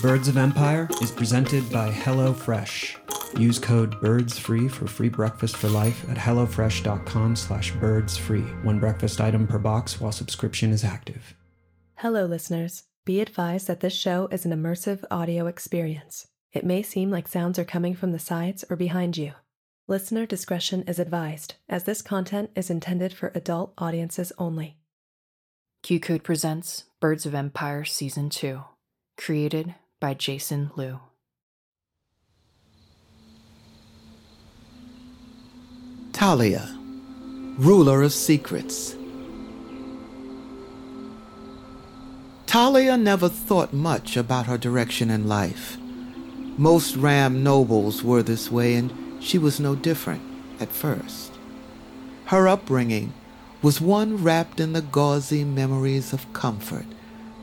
Birds of Empire is presented by HelloFresh. Use code BIRDSFREE for free breakfast for life at HelloFresh.com slash birdsfree. One breakfast item per box while subscription is active. Hello, listeners. Be advised that this show is an immersive audio experience. It may seem like sounds are coming from the sides or behind you. Listener discretion is advised, as this content is intended for adult audiences only. Q Code presents Birds of Empire Season 2, created by Jason Lew. Talia, ruler of secrets. Talia never thought much about her direction in life. Most Ram nobles were this way, and she was no different at first. Her upbringing was one wrapped in the gauzy memories of comfort,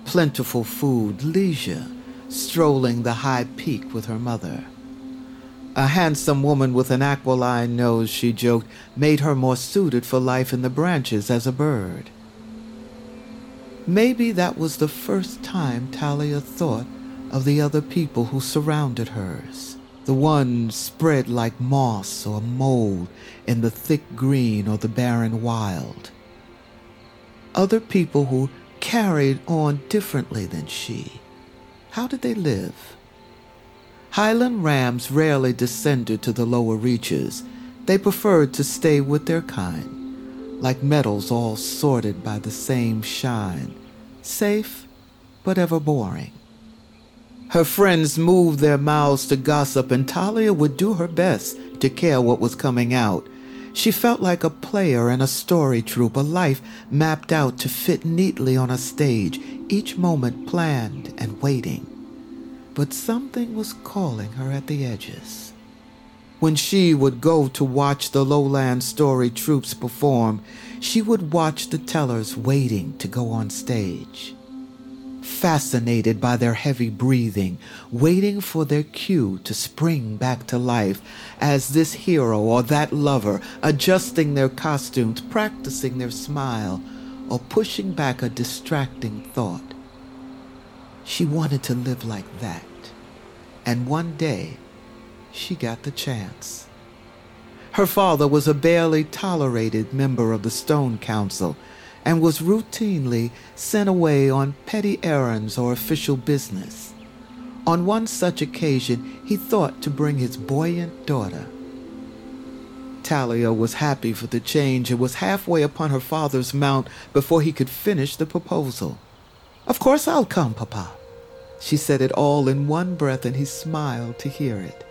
plentiful food, leisure, strolling the high peak with her mother. A handsome woman with an aquiline nose, she joked, made her more suited for life in the branches as a bird. Maybe that was the first time Talia thought of the other people who surrounded hers, the ones spread like moss or mold in the thick green or the barren wild. Other people who carried on differently than she. How did they live? Highland rams rarely descended to the lower reaches. They preferred to stay with their kind, like metals all sorted by the same shine, safe but ever boring. Her friends moved their mouths to gossip, and Talia would do her best to care what was coming out. She felt like a player in a story troupe, a life mapped out to fit neatly on a stage, each moment planned and waiting but something was calling her at the edges. When she would go to watch the lowland story troupes perform, she would watch the tellers waiting to go on stage. Fascinated by their heavy breathing, waiting for their cue to spring back to life as this hero or that lover, adjusting their costumes, practicing their smile, or pushing back a distracting thought. She wanted to live like that. And one day, she got the chance. Her father was a barely tolerated member of the Stone Council and was routinely sent away on petty errands or official business. On one such occasion, he thought to bring his buoyant daughter. Talia was happy for the change and was halfway upon her father's mount before he could finish the proposal. Of course I'll come, Papa. She said it all in one breath, and he smiled to hear it.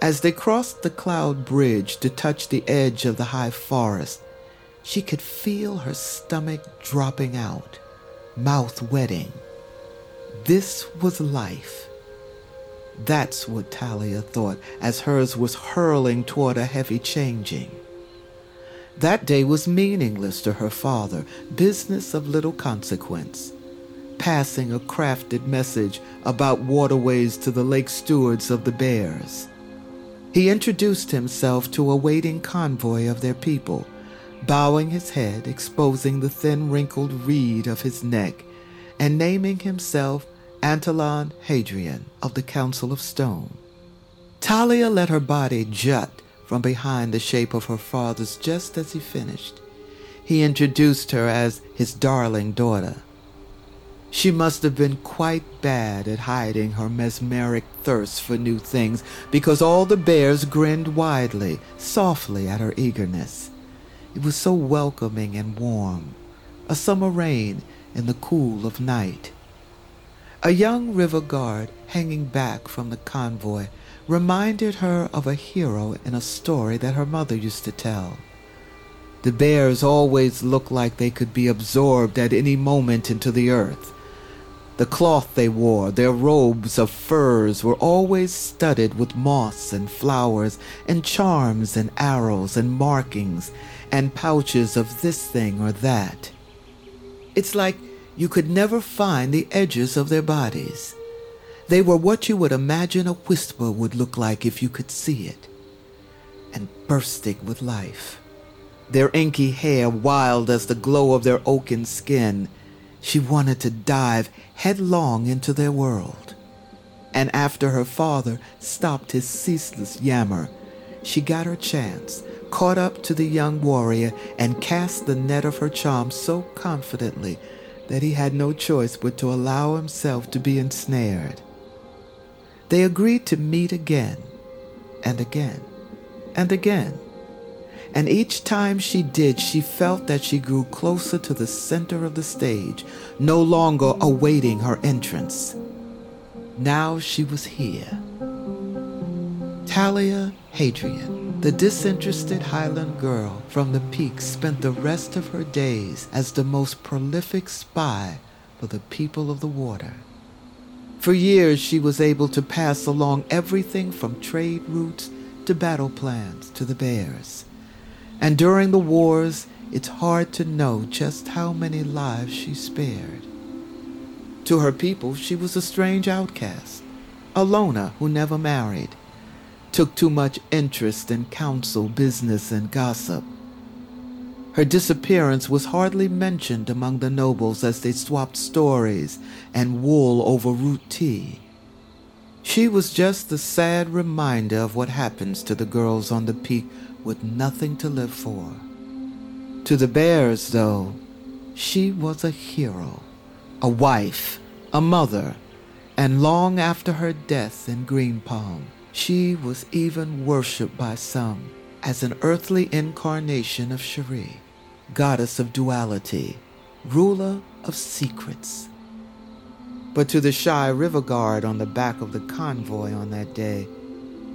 As they crossed the cloud bridge to touch the edge of the high forest, she could feel her stomach dropping out, mouth wetting. This was life. That's what Talia thought as hers was hurling toward a heavy changing. That day was meaningless to her father, business of little consequence, passing a crafted message about waterways to the lake stewards of the Bears. He introduced himself to a waiting convoy of their people, bowing his head, exposing the thin wrinkled reed of his neck, and naming himself Antolon Hadrian of the Council of Stone. Talia let her body jut from behind the shape of her father's just as he finished. He introduced her as his darling daughter. She must have been quite bad at hiding her mesmeric thirst for new things because all the bears grinned widely, softly at her eagerness. It was so welcoming and warm, a summer rain in the cool of night. A young river guard hanging back from the convoy reminded her of a hero in a story that her mother used to tell. The bears always looked like they could be absorbed at any moment into the earth. The cloth they wore, their robes of furs, were always studded with moss and flowers, and charms and arrows and markings, and pouches of this thing or that. It's like you could never find the edges of their bodies. They were what you would imagine a whisper would look like if you could see it, and bursting with life. Their inky hair wild as the glow of their oaken skin, she wanted to dive headlong into their world. And after her father stopped his ceaseless yammer, she got her chance, caught up to the young warrior, and cast the net of her charm so confidently that he had no choice but to allow himself to be ensnared. They agreed to meet again, and again, and again and each time she did, she felt that she grew closer to the center of the stage, no longer awaiting her entrance. Now she was here. Talia Hadrian, the disinterested Highland girl from the peaks spent the rest of her days as the most prolific spy for the people of the water. For years, she was able to pass along everything from trade routes to battle plans to the bears. And during the wars, it's hard to know just how many lives she spared. To her people, she was a strange outcast, a loner who never married, took too much interest in council, business, and gossip. Her disappearance was hardly mentioned among the nobles as they swapped stories and wool over root tea. She was just the sad reminder of what happens to the girls on the peak with nothing to live for. To the bears, though, she was a hero, a wife, a mother, and long after her death in Green Palm, she was even worshipped by some as an earthly incarnation of Cherie, goddess of duality, ruler of secrets. But to the shy river guard on the back of the convoy on that day,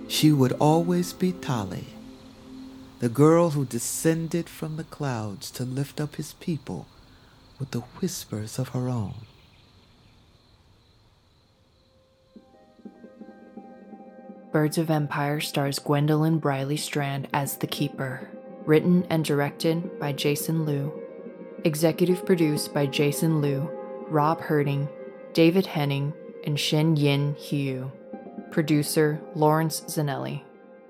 she would always be Tali, the girl who descended from the clouds to lift up his people with the whispers of her own. Birds of Empire stars Gwendolyn Briley Strand as the Keeper. Written and directed by Jason Lew. Executive produced by Jason Lew, Rob Herting, David Henning, and Shin Yin Hugh. Producer Lawrence Zanelli.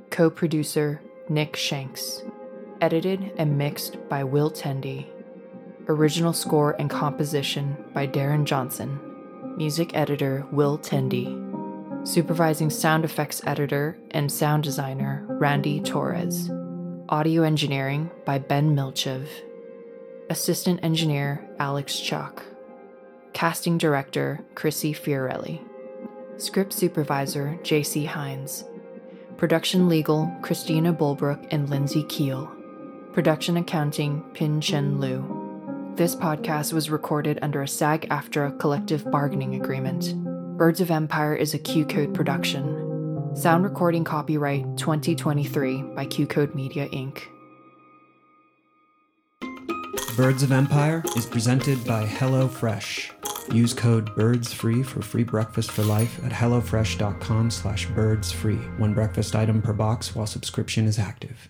Co producer Nick Shanks. Edited and mixed by Will Tendy. Original score and composition by Darren Johnson. Music editor Will Tendy. Supervising sound effects editor and sound designer Randy Torres. Audio engineering by Ben Milchev. Assistant engineer Alex Chalk. Casting director Chrissy Fiorelli. Script supervisor JC Hines. Production Legal, Christina Bulbrook and Lindsay Keel. Production Accounting, Pin Chen Liu. This podcast was recorded under a SAG AFTRA collective bargaining agreement. Birds of Empire is a Q Code production. Sound recording copyright 2023 by Q Code Media Inc. Birds of Empire is presented by HelloFresh. Use code BIRDSFREE for free breakfast for life at hellofresh.com slash birdsfree. One breakfast item per box while subscription is active.